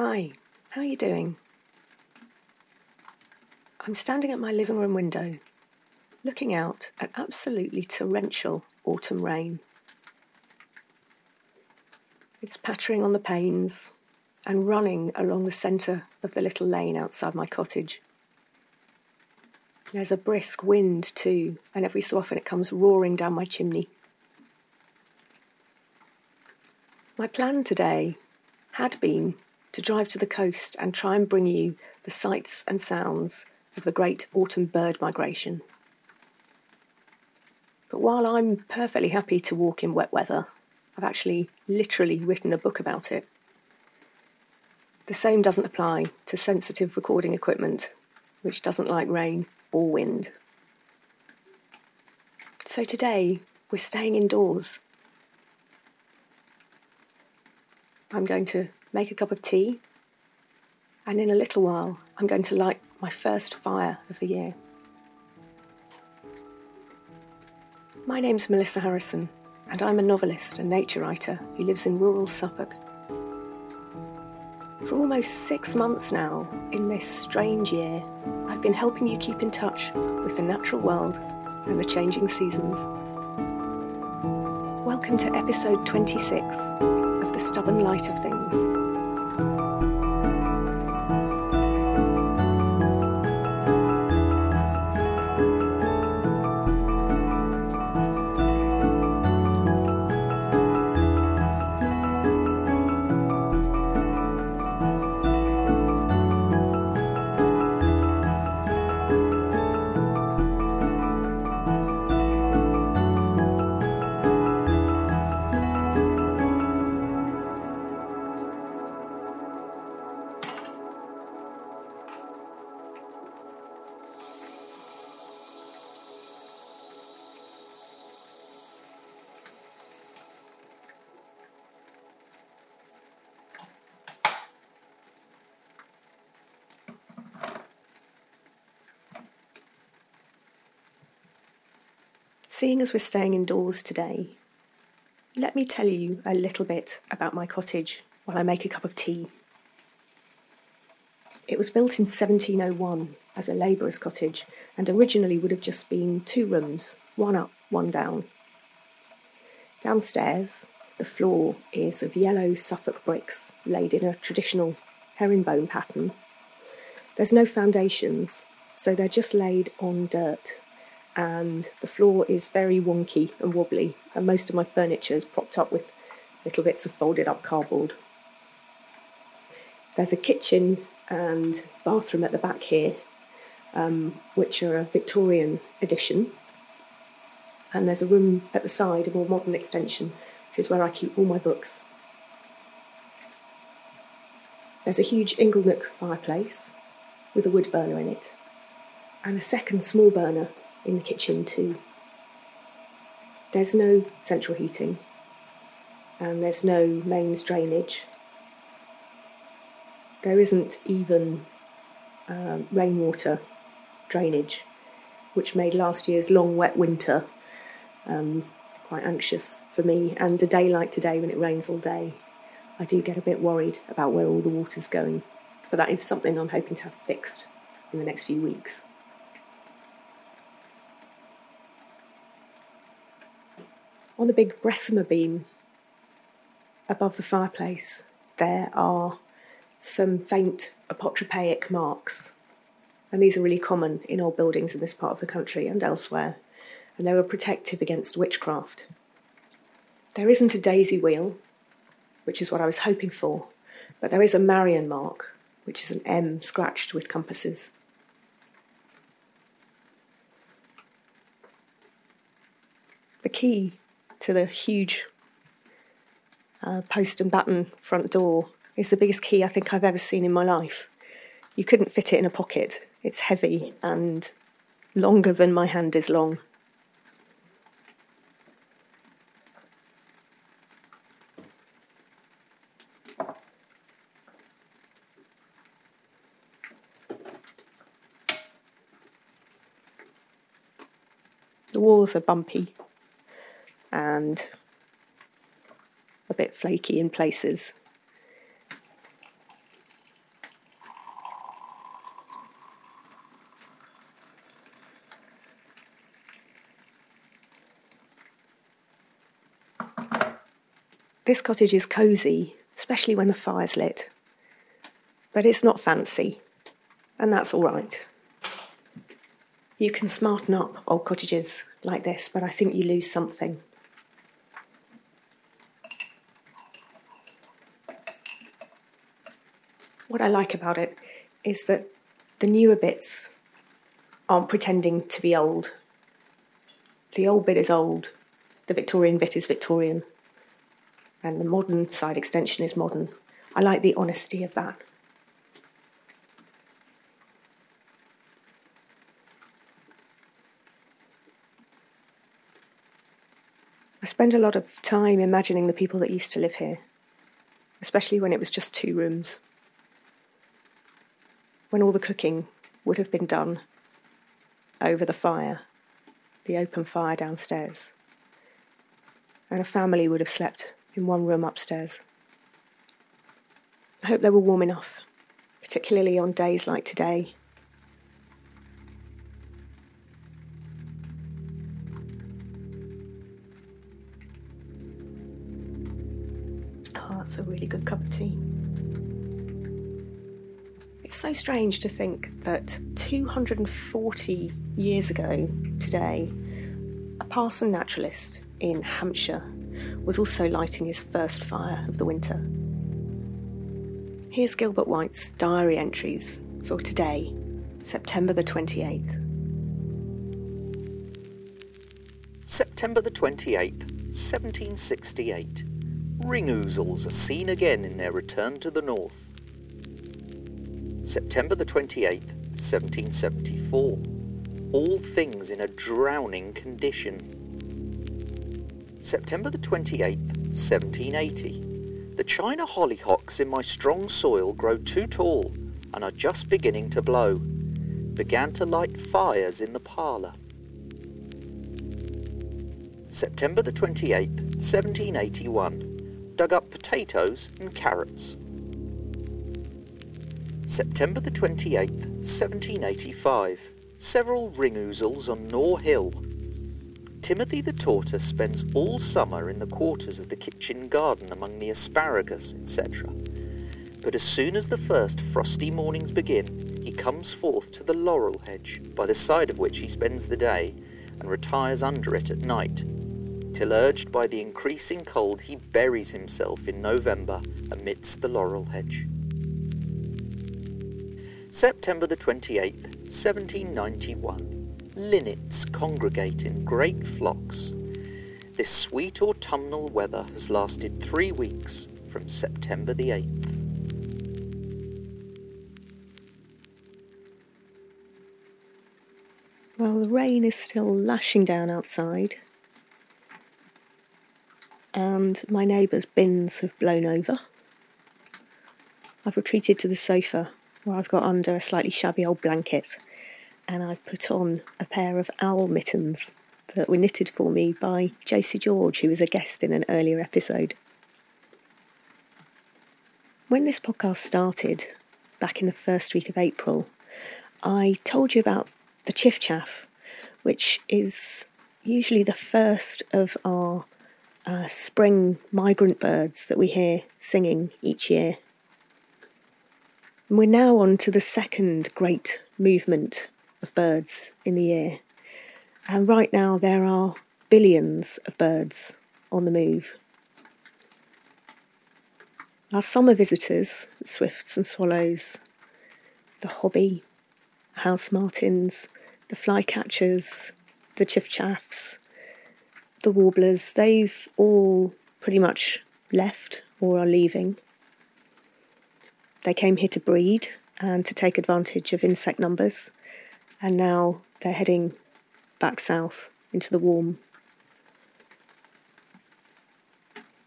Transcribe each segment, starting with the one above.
Hi, how are you doing? I'm standing at my living room window, looking out at absolutely torrential autumn rain. It's pattering on the panes and running along the centre of the little lane outside my cottage. There's a brisk wind too, and every so often it comes roaring down my chimney. My plan today had been to drive to the coast and try and bring you the sights and sounds of the great autumn bird migration. But while I'm perfectly happy to walk in wet weather, I've actually literally written a book about it. The same doesn't apply to sensitive recording equipment, which doesn't like rain or wind. So today, we're staying indoors. I'm going to make a cup of tea, and in a little while, I'm going to light my first fire of the year. My name's Melissa Harrison, and I'm a novelist and nature writer who lives in rural Suffolk. For almost six months now, in this strange year, I've been helping you keep in touch with the natural world and the changing seasons. Welcome to episode 26 of The Stubborn Light of Things. Seeing as we're staying indoors today, let me tell you a little bit about my cottage while I make a cup of tea. It was built in 1701 as a labourer's cottage and originally would have just been two rooms, one up, one down. Downstairs, the floor is of yellow Suffolk bricks laid in a traditional herringbone pattern. There's no foundations, so they're just laid on dirt and the floor is very wonky and wobbly, and most of my furniture is propped up with little bits of folded up cardboard. There's a kitchen and bathroom at the back here, um, which are a Victorian edition, and there's a room at the side, a more modern extension, which is where I keep all my books. There's a huge inglenook fireplace with a wood burner in it, and a second small burner in the kitchen too. There's no central heating and there's no mains drainage. There isn't even uh, rainwater drainage, which made last year's long wet winter um, quite anxious for me. And a day like today, when it rains all day, I do get a bit worried about where all the water's going. But that is something I'm hoping to have fixed in the next few weeks. On the big bressummer beam above the fireplace, there are some faint apotropaic marks. And these are really common in old buildings in this part of the country and elsewhere, and they were protective against witchcraft. There isn't a daisy wheel, which is what I was hoping for, but there is a Marian mark, which is an M scratched with compasses. The key to the huge uh, post and button front door is the biggest key I think I've ever seen in my life. You couldn't fit it in a pocket. It's heavy and longer than my hand is long. The walls are bumpy and a bit flaky in places. This cottage is cosy, especially when the fire's lit, but it's not fancy, and that's all right. You can smarten up old cottages like this, but I think you lose something. What I like about it is that the newer bits aren't pretending to be old. The old bit is old, the Victorian bit is Victorian, and the modern side extension is modern. I like the honesty of that. I spend a lot of time imagining the people that used to live here, especially when it was just two rooms. When all the cooking would have been done over the fire, the open fire downstairs, and a family would have slept in one room upstairs. I hope they were warm enough, particularly on days like today Oh, that's a really good cup of tea. So strange to think that 240 years ago today, a parson naturalist in Hampshire was also lighting his first fire of the winter. Here's Gilbert White's diary entries for today, September the 28th. September the 28th, 1768 ring ouzels are seen again in their return to the north. September the 28th, 1774. All things in a drowning condition. September the 28th, 1780. The China hollyhocks in my strong soil grow too tall and are just beginning to blow. Began to light fires in the parlour. September the 28th, 1781 dug up potatoes and carrots. September the 28th, 1785. Several ring ouzels on Nore Hill. Timothy the tortoise spends all summer in the quarters of the kitchen garden among the asparagus, etc. But as soon as the first frosty mornings begin, he comes forth to the laurel hedge, by the side of which he spends the day, and retires under it at night, till urged by the increasing cold he buries himself in November amidst the laurel hedge. September the 28th, 1791. Linnets congregate in great flocks. This sweet autumnal weather has lasted three weeks from September the 8th. Well, the rain is still lashing down outside, and my neighbour's bins have blown over. I've retreated to the sofa where I've got under a slightly shabby old blanket and I've put on a pair of owl mittens that were knitted for me by Josie George, who was a guest in an earlier episode. When this podcast started, back in the first week of April, I told you about the chiffchaff, which is usually the first of our uh, spring migrant birds that we hear singing each year. And we're now on to the second great movement of birds in the year. And right now there are billions of birds on the move. Our summer visitors, swifts and swallows, the hobby, house martins, the flycatchers, the chiffchaffs, the warblers, they've all pretty much left or are leaving. They came here to breed and to take advantage of insect numbers, and now they're heading back south into the warm.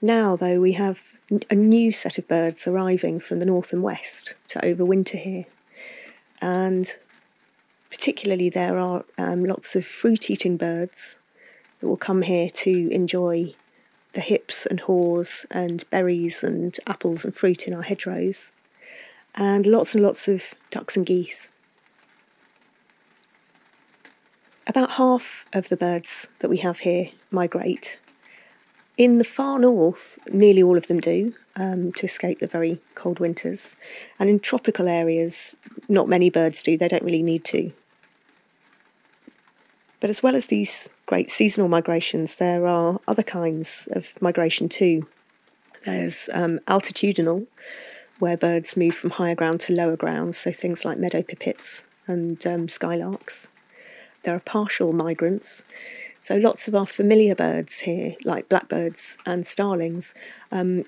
Now, though, we have a new set of birds arriving from the north and west to overwinter here, and particularly there are um, lots of fruit eating birds that will come here to enjoy the hips and haws and berries and apples and fruit in our hedgerows, and lots and lots of ducks and geese. About half of the birds that we have here migrate In the far north, nearly all of them do um, to escape the very cold winters. And in tropical areas, not many birds do, they don't really need to. But as well as these great seasonal migrations, there are other kinds of migration too. There's um, altitudinal, where birds move from higher ground to lower ground, so things like meadow pipits and um, skylarks. There are partial migrants, so lots of our familiar birds here, like blackbirds and starlings, um,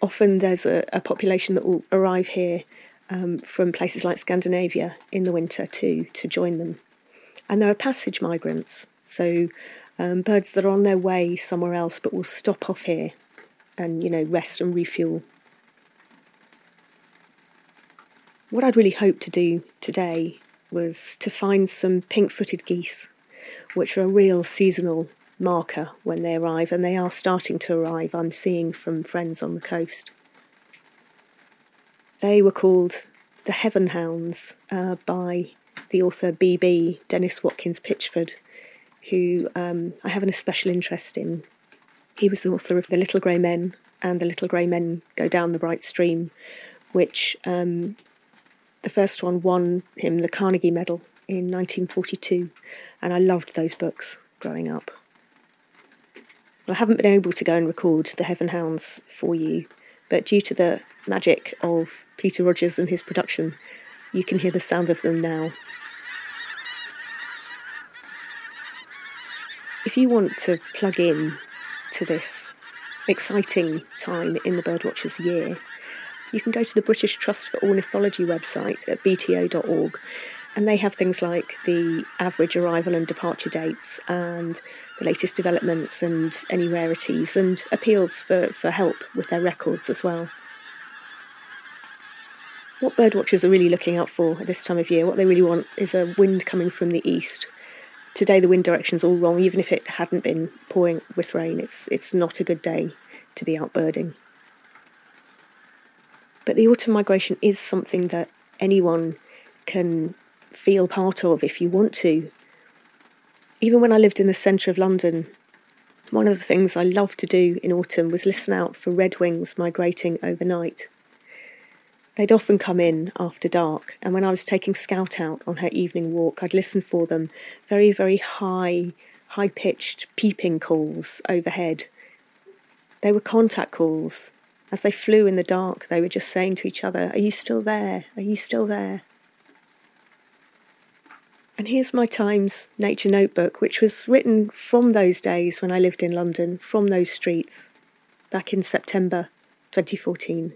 often there's a, a, population that will arrive here um, from places like Scandinavia in the winter too to join them. And there are passage migrants, so um, birds that are on their way somewhere else but will stop off here and you know rest and refuel. What I'd really hoped to do today was to find some pink-footed geese which are a real seasonal marker when they arrive, and they are starting to arrive, I'm seeing from friends on the coast. They were called the Heaven Hounds uh, by the author B.B. Denys Watkins Pitchford, who um, I have an especial interest in. He was the author of The Little Grey Men and The Little Grey Men Go Down the Bright Stream, which um, the first one won him the Carnegie Medal in 1942, and I loved those books growing up. I haven't been able to go and record the Heaven Hounds for you, but due to the magic of Peter Rogers and his production, you can hear the sound of them now. If you want to plug in to this exciting time in the Birdwatchers year, you can go to the British Trust for Ornithology website at bto.org and they have things like the average arrival and departure dates and the latest developments and any rarities and appeals for, for help with their records as well. What birdwatchers are really looking out for at this time of year, what they really want is a wind coming from the east. Today the wind direction's all wrong, even if it hadn't been pouring with rain, it's it's not a good day to be out birding. But the autumn migration is something that anyone can feel part of if you want to. Even when I lived in the centre of London, one of the things I loved to do in autumn was listen out for redwings migrating overnight. They'd often come in after dark, and when I was taking Scout out on her evening walk, I'd listen for them very, very high, high pitched peeping calls overhead. They were contact calls. As they flew in the dark, they were just saying to each other, Are you still there? Are you still there? And here's my Times Nature Notebook, which was written from those days when I lived in London, from those streets, back in September 2014.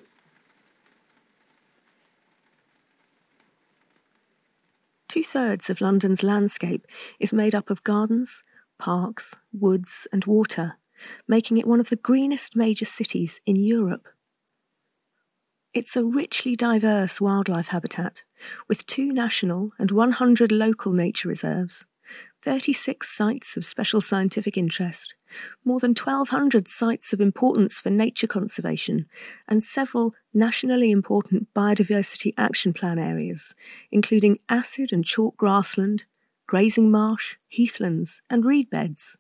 Two thirds of London's landscape is made up of gardens, parks, woods, and water, making it one of the greenest major cities in Europe. It's a richly diverse wildlife habitat, with two national and 100 local nature reserves, 36 sites of special scientific interest, more than 1,200 sites of importance for nature conservation, and several nationally important biodiversity action plan areas, including acid and chalk grassland, grazing marsh, heathlands, and reed beds.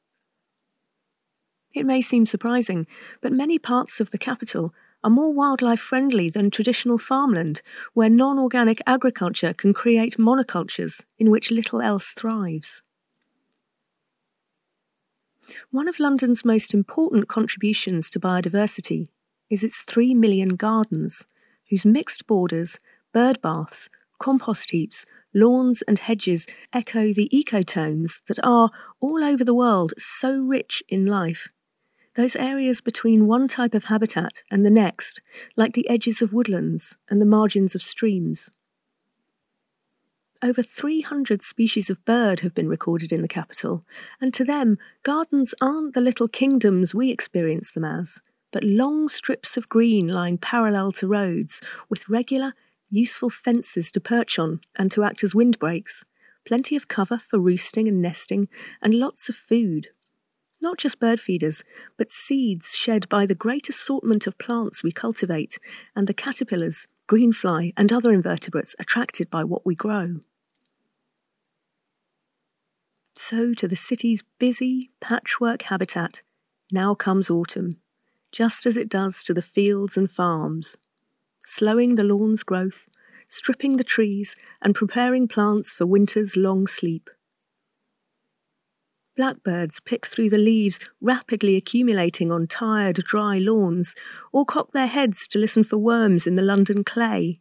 It may seem surprising, but many parts of the capital are more wildlife friendly than traditional farmland, where non organic agriculture can create monocultures in which little else thrives. One of London's most important contributions to biodiversity is its three million gardens, whose mixed borders, bird baths, compost heaps, lawns, and hedges echo the ecotones that are, all over the world, so rich in life those areas between one type of habitat and the next, like the edges of woodlands and the margins of streams. Over 300 species of bird have been recorded in the capital, and to them, gardens aren't the little kingdoms we experience them as, but long strips of green lying parallel to roads, with regular, useful fences to perch on and to act as windbreaks, plenty of cover for roosting and nesting, and lots of food. Not just bird feeders, but seeds shed by the great assortment of plants we cultivate and the caterpillars, greenfly, and other invertebrates attracted by what we grow. So to the city's busy patchwork habitat, Now comes autumn, just as it does to the fields and farms, slowing the lawn's growth, stripping the trees, and preparing plants for winter's long sleep. Blackbirds pick through the leaves rapidly accumulating on tired, dry lawns, or cock their heads to listen for worms in the London clay,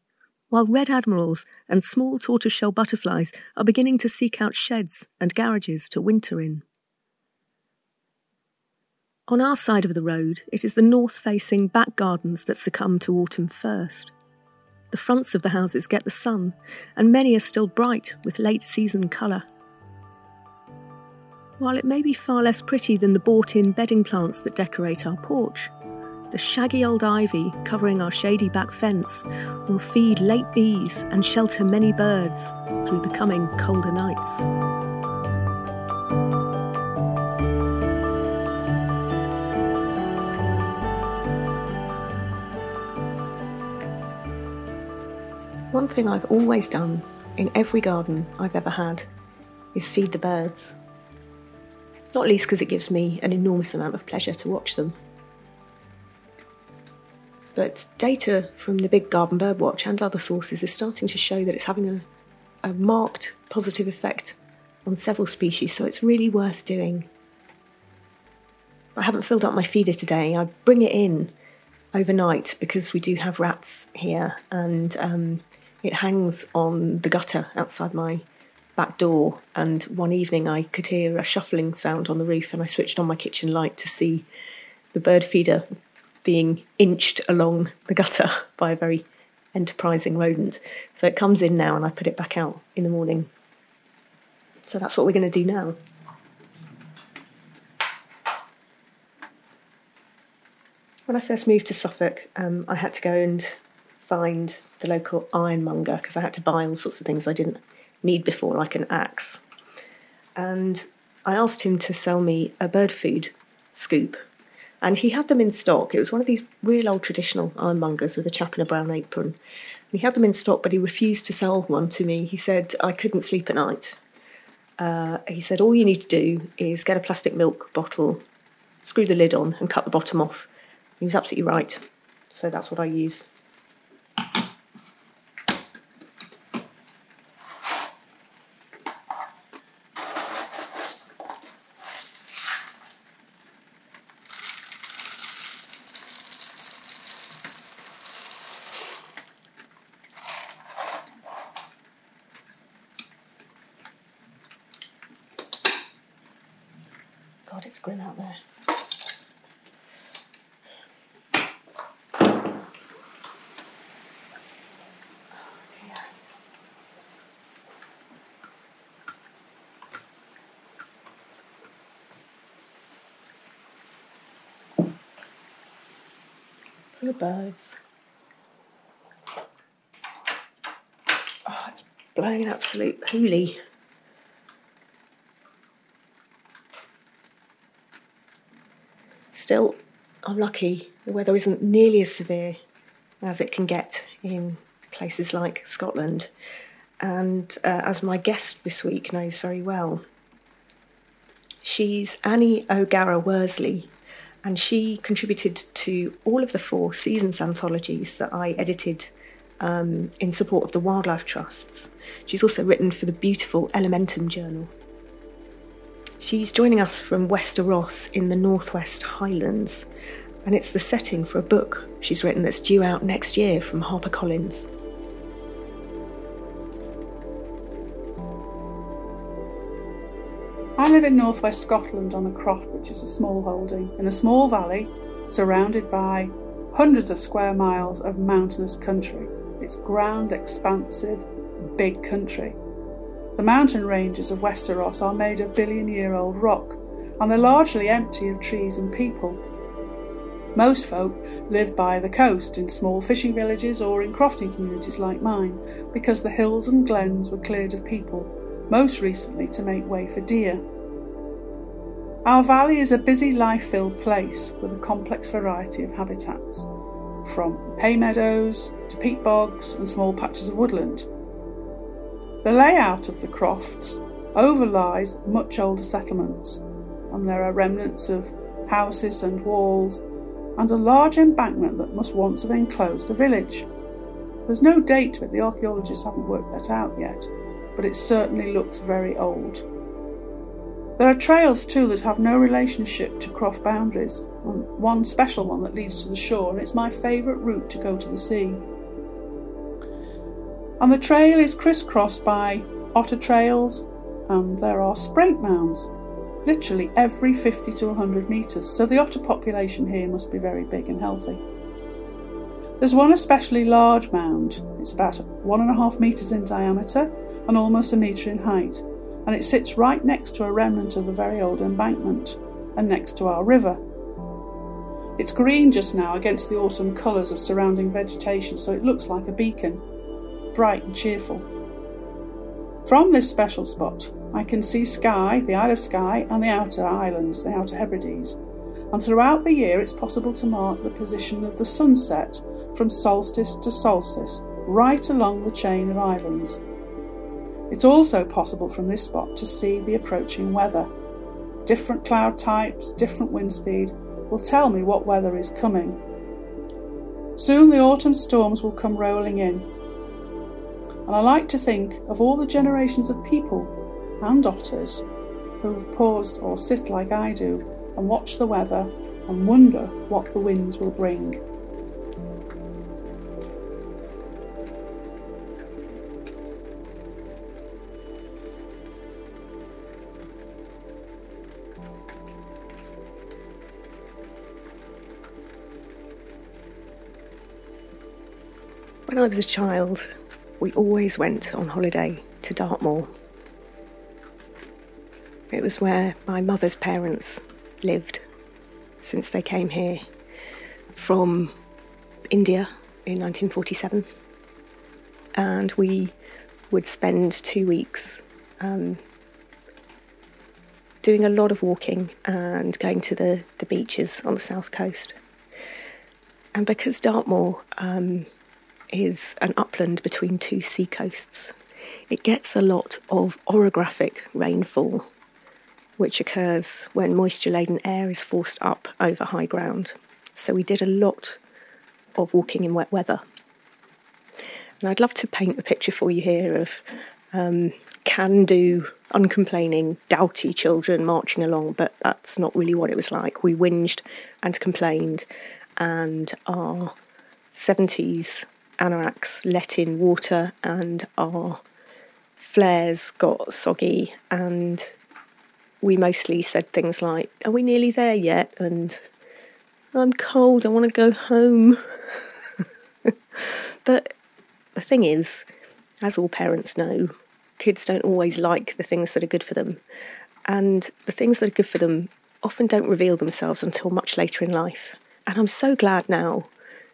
while red admirals and small tortoiseshell butterflies are beginning to seek out sheds and garages to winter in. On our side of the road, it is the north facing back gardens that succumb to autumn first. The fronts of the houses get the sun, and many are still bright with late season colour. While it may be far less pretty than the bought in bedding plants that decorate our porch, the shaggy old ivy covering our shady back fence will feed late bees and shelter many birds through the coming colder nights. One thing I've always done in every garden I've ever had is feed the birds. Not least because it gives me an enormous amount of pleasure to watch them. But data from the Big Garden Bird Watch and other sources is starting to show that it's having a, a marked positive effect on several species, so it's really worth doing. I haven't filled up my feeder today. I bring it in overnight because we do have rats here, and um, it hangs on the gutter outside my back door. And one evening I could hear a shuffling sound on the roof, and I switched on my kitchen light to see the bird feeder being inched along the gutter by a very enterprising rodent. So it comes in now, and I put it back out in the morning. So that's what we're going to do now. When I first moved to Suffolk, um, I had to go and find the local ironmonger because I had to buy all sorts of things I didn't need before, like an axe. And I asked him to sell me a bird food scoop. And he had them in stock. It was one of these real old traditional ironmongers with a chap in a brown apron. And he had them in stock, but he refused to sell one to me. He said I couldn't sleep at night. Uh, he said all you need to do is get a plastic milk bottle, screw the lid on, and cut the bottom off. He was absolutely right. So that's what I use. It's out there. Oh, Poor birds. Oh, it's blowing an absolute hoolie. Still, I'm lucky the weather isn't nearly as severe as it can get in places like Scotland. And uh, as my guest this week knows very well, she's Annie O'Gara Worsley, and she contributed to all of the four seasons anthologies that I edited um, in support of the Wildlife Trusts. She's also written for the beautiful Elementum Journal. She's joining us from Wester Ross in the Northwest Highlands, and it's the setting for a book she's written that's due out next year from HarperCollins. I live in northwest Scotland on a croft which is a small holding in a small valley surrounded by hundreds of square miles of mountainous country. It's grand, expansive, big country. The mountain ranges of Wester Ross are made of billion year old rock and they're largely empty of trees and people. Most folk live by the coast in small fishing villages or in crofting communities like mine because the hills and glens were cleared of people most recently to make way for deer. Our valley is a busy, life filled place with a complex variety of habitats, from hay meadows to peat bogs and small patches of woodland. The layout of the crofts overlies much older settlements, and there are remnants of houses and walls, and a large embankment that must once have enclosed a village. There's no date to it, the archaeologists haven't worked that out yet, but it certainly looks very old. There are trails too that have no relationship to Croft boundaries, and one special one that leads to the shore, and it's my favourite route to go to the sea. And the trail is crisscrossed by otter trails, and there are spraint mounds, literally every 50 to 100 metres, so the otter population here must be very big and healthy. There's one especially large mound, it's about one and a half metres in diameter and almost a metre in height and it sits right next to a remnant of the very old embankment and next to our river. It's green just now against the autumn colours of surrounding vegetation, so it looks like a beacon, bright and cheerful. From this special spot, I can see Skye, the Isle of Skye, and the outer islands, the Outer Hebrides. And throughout the year, it's possible to mark the position of the sunset from solstice to solstice, right along the chain of islands, it's also possible from this spot to see the approaching weather. Different cloud types, different wind speed will tell me what weather is coming. Soon the autumn storms will come rolling in. And I like to think of all the generations of people and otters who have paused or sit like I do and watch the weather and wonder what the winds will bring. When I was a child, we always went on holiday to Dartmoor. It was where my mother's parents lived since they came here from India in 1947. And we would spend two weeks um, doing a lot of walking and going to the, the beaches on the south coast. And because Dartmoor um, is an upland between two seacoasts. It gets a lot of orographic rainfall, which occurs when moisture laden air is forced up over high ground. So we did a lot of walking in wet weather. And I'd love to paint a picture for you here of um, can do, uncomplaining, doughty children marching along, but that's not really what it was like. We whinged and complained, and our 70s anoraks let in water and our flares got soggy and we mostly said things like, Are we nearly there yet? And I'm cold, I want to go home. but the thing is, as all parents know, kids don't always like the things that are good for them. And the things that are good for them often don't reveal themselves until much later in life. And I'm so glad now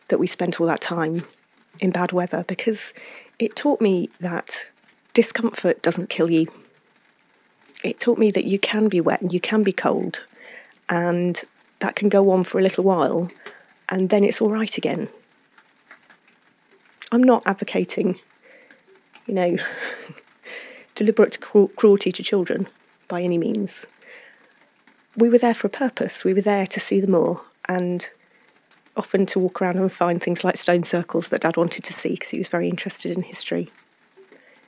that we spent all that time in bad weather because it taught me that discomfort doesn't kill you. It taught me that you can be wet and you can be cold, and that can go on for a little while, and then it's all right again. I'm not advocating, you know, deliberate cruelty to children by any means. We were there for a purpose. We were there to see them all, and often to walk around and find things like stone circles that Dad wanted to see because he was very interested in history.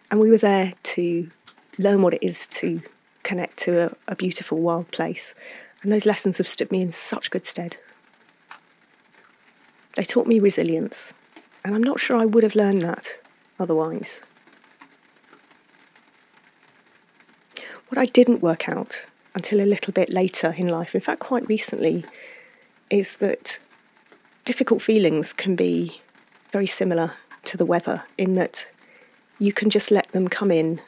And we were there to learn what it is to connect to a, a beautiful wild place. And those lessons have stood me in such good stead. They taught me resilience, and I'm not sure I would have learned that otherwise. What I didn't work out until a little bit later in life, in fact, quite recently, is that difficult feelings can be very similar to the weather in that you can just let them come in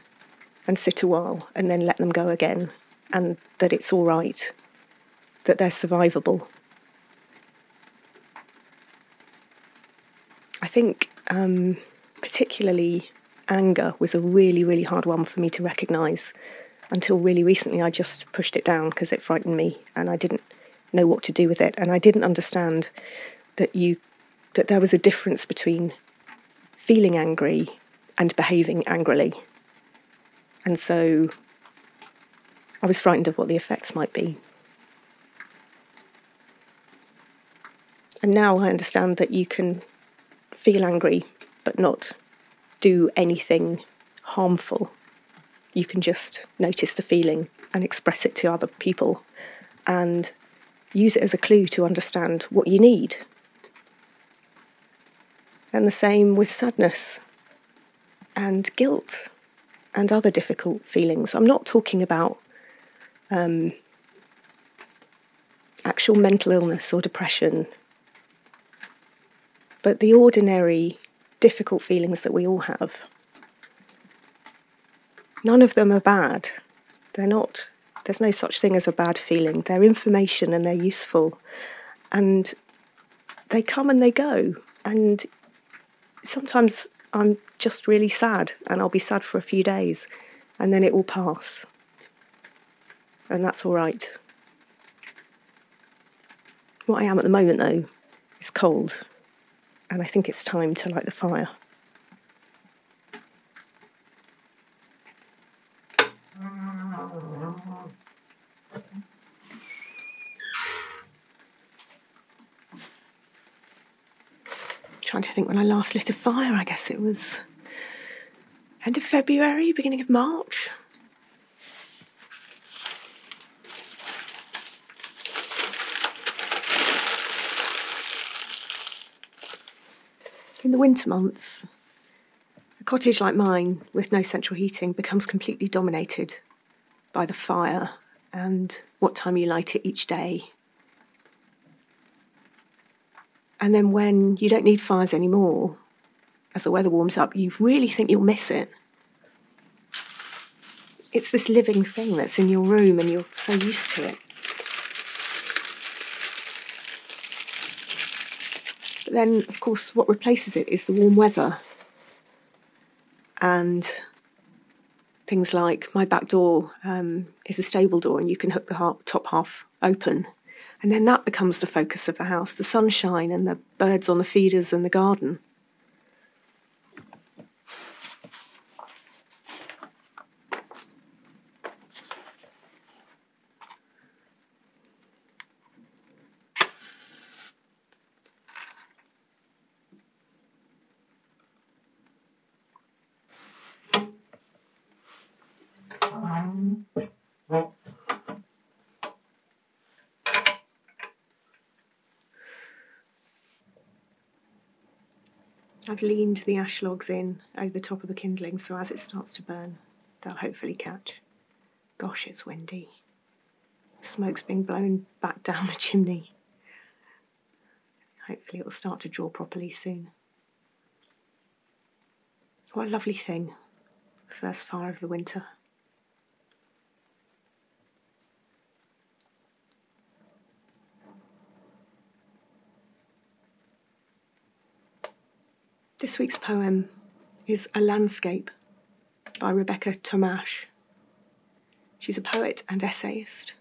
and sit a while and then let them go again, and that it's all right, that they're survivable. I think, um, particularly, anger was a really, really hard one for me to recognise. Until really recently, I just pushed it down because it frightened me and I didn't know what to do with it. And I didn't understand that you that there was a difference between feeling angry and behaving angrily. And so I was frightened of what the effects might be. And now I understand that you can feel angry but not do anything harmful. You can just notice the feeling and express it to other people and use it as a clue to understand what you need. And the same with sadness and guilt and other difficult feelings. I'm not talking about um, actual mental illness or depression, but the ordinary difficult feelings that we all have. None of them are bad. They're not, there's no such thing as a bad feeling. They're information and they're useful. And they come and they go. And sometimes I'm just really sad and I'll be sad for a few days and then it will pass. And that's all right. What I am at the moment, though, is cold, and I think it's time to light the fire. Trying to think when I last lit a fire. I guess it was end of February, beginning of March. In the winter months, a cottage like mine with no central heating becomes completely dominated by the fire and what time you light it each day and then when you don't need fires anymore, as the weather warms up, you really think you'll miss it. It's this living thing that's in your room and you're so used to it. But then, of course, what replaces it is the warm weather. And things like my back door um, is a stable door and you can hook the top half open and then that becomes the focus of the house the sunshine and the birds on the feeders and the garden. I've leaned the ash logs in over the top of the kindling so as it starts to burn, they'll hopefully catch. Gosh, it's windy. smoke's being blown back down the chimney. Hopefully, it'll start to draw properly soon. What a lovely thing. First fire of the winter. This week's poem is A Landscape by Rebecca Tamás. She's a poet and essayist,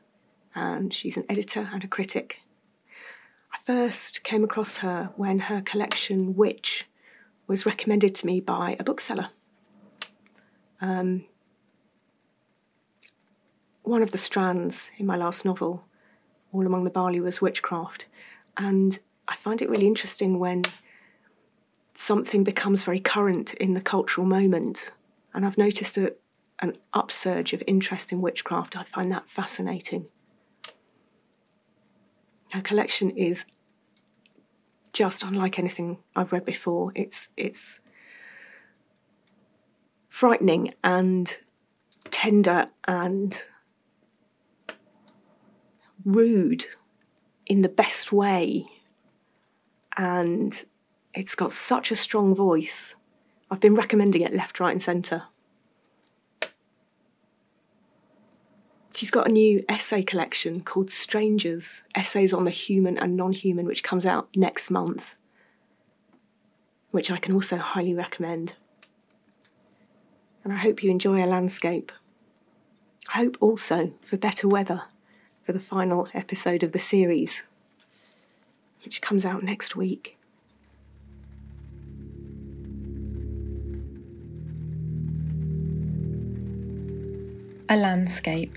and she's an editor and a critic. I first came across her when her collection Witch was recommended to me by a bookseller. Um, one of the strands in my last novel, All Among the Barley, was witchcraft, and I find it really interesting when something becomes very current in the cultural moment. And I've noticed a, an upsurge of interest in witchcraft. I find that fascinating. Her collection is just unlike anything I've read before. It's it's frightening and tender and rude in the best way and it's got such a strong voice. I've been recommending it left, right, and centre. She's got a new essay collection called Strangers Essays on the Human and Non Human, which comes out next month, which I can also highly recommend. And I hope you enjoy a landscape. I hope also for better weather for the final episode of the series, which comes out next week. A landscape.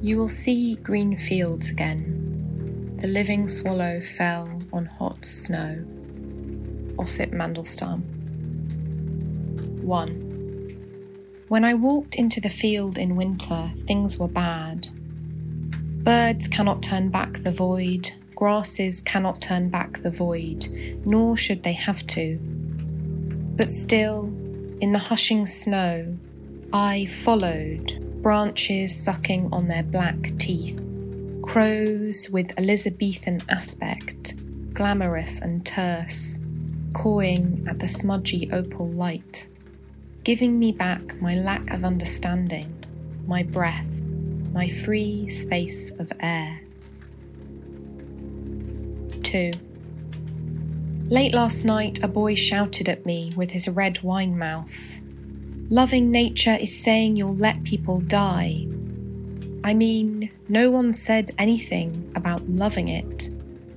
You will see green fields again, the living swallow fell on hot snow. Osip Mandelstam. 1. When I walked into the field in winter, things were bad. Birds cannot turn back the void, grasses cannot turn back the void, nor should they have to. But still, in the hushing snow, I followed, branches sucking on their black teeth, crows with Elizabethan aspect, glamorous and terse, cawing at the smudgy opal light, giving me back my lack of understanding, my breath, my free space of air. 2. Late last night, a boy shouted at me with his red wine mouth. Loving nature is saying you'll let people die. I mean, no one said anything about loving it,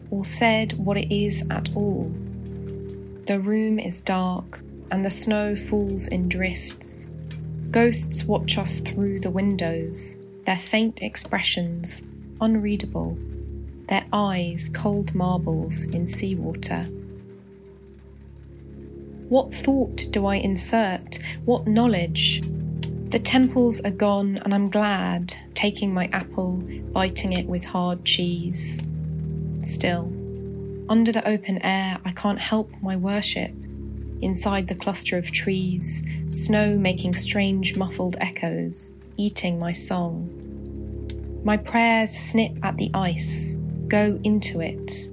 or said what it is at all. The room is dark, and the snow falls in drifts. Ghosts watch us through the windows, their faint expressions unreadable, their eyes cold marbles in seawater. What thought do I insert? What knowledge? The temples are gone, and I'm glad, taking my apple, biting it with hard cheese. Still, under the open air, I can't help my worship. Inside the cluster of trees, snow making strange muffled echoes, eating my song. My prayers snip at the ice, go into it,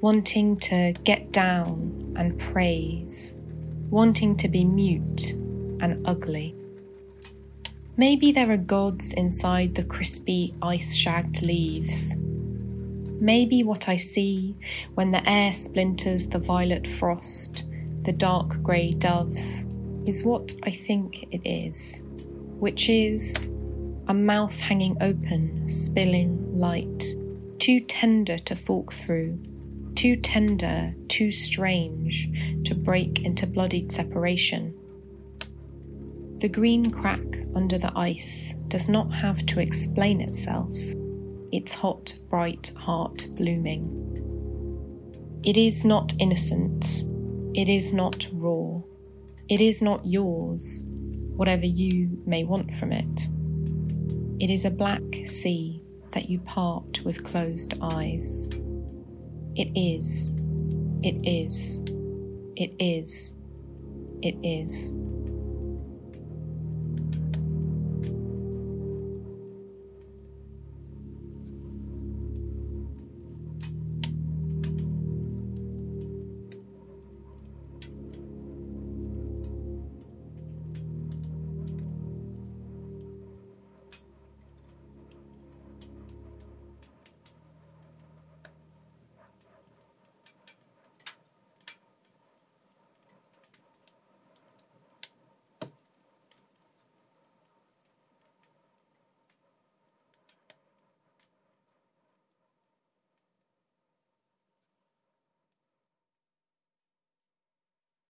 wanting to get down and praise, wanting to be mute and ugly. Maybe there are gods inside the crispy, ice shagged leaves. Maybe what I see when the air splinters the violet frost, the dark grey doves, is what I think it is, which is a mouth hanging open, spilling light, too tender to fork through, too tender, too strange to break into bloodied separation. The green crack under the ice does not have to explain itself its hot, bright heart blooming. It is not innocent. It is not raw. It is not yours, whatever you may want from it. It is a black sea that you part with closed eyes. It is. It is. It is. It is.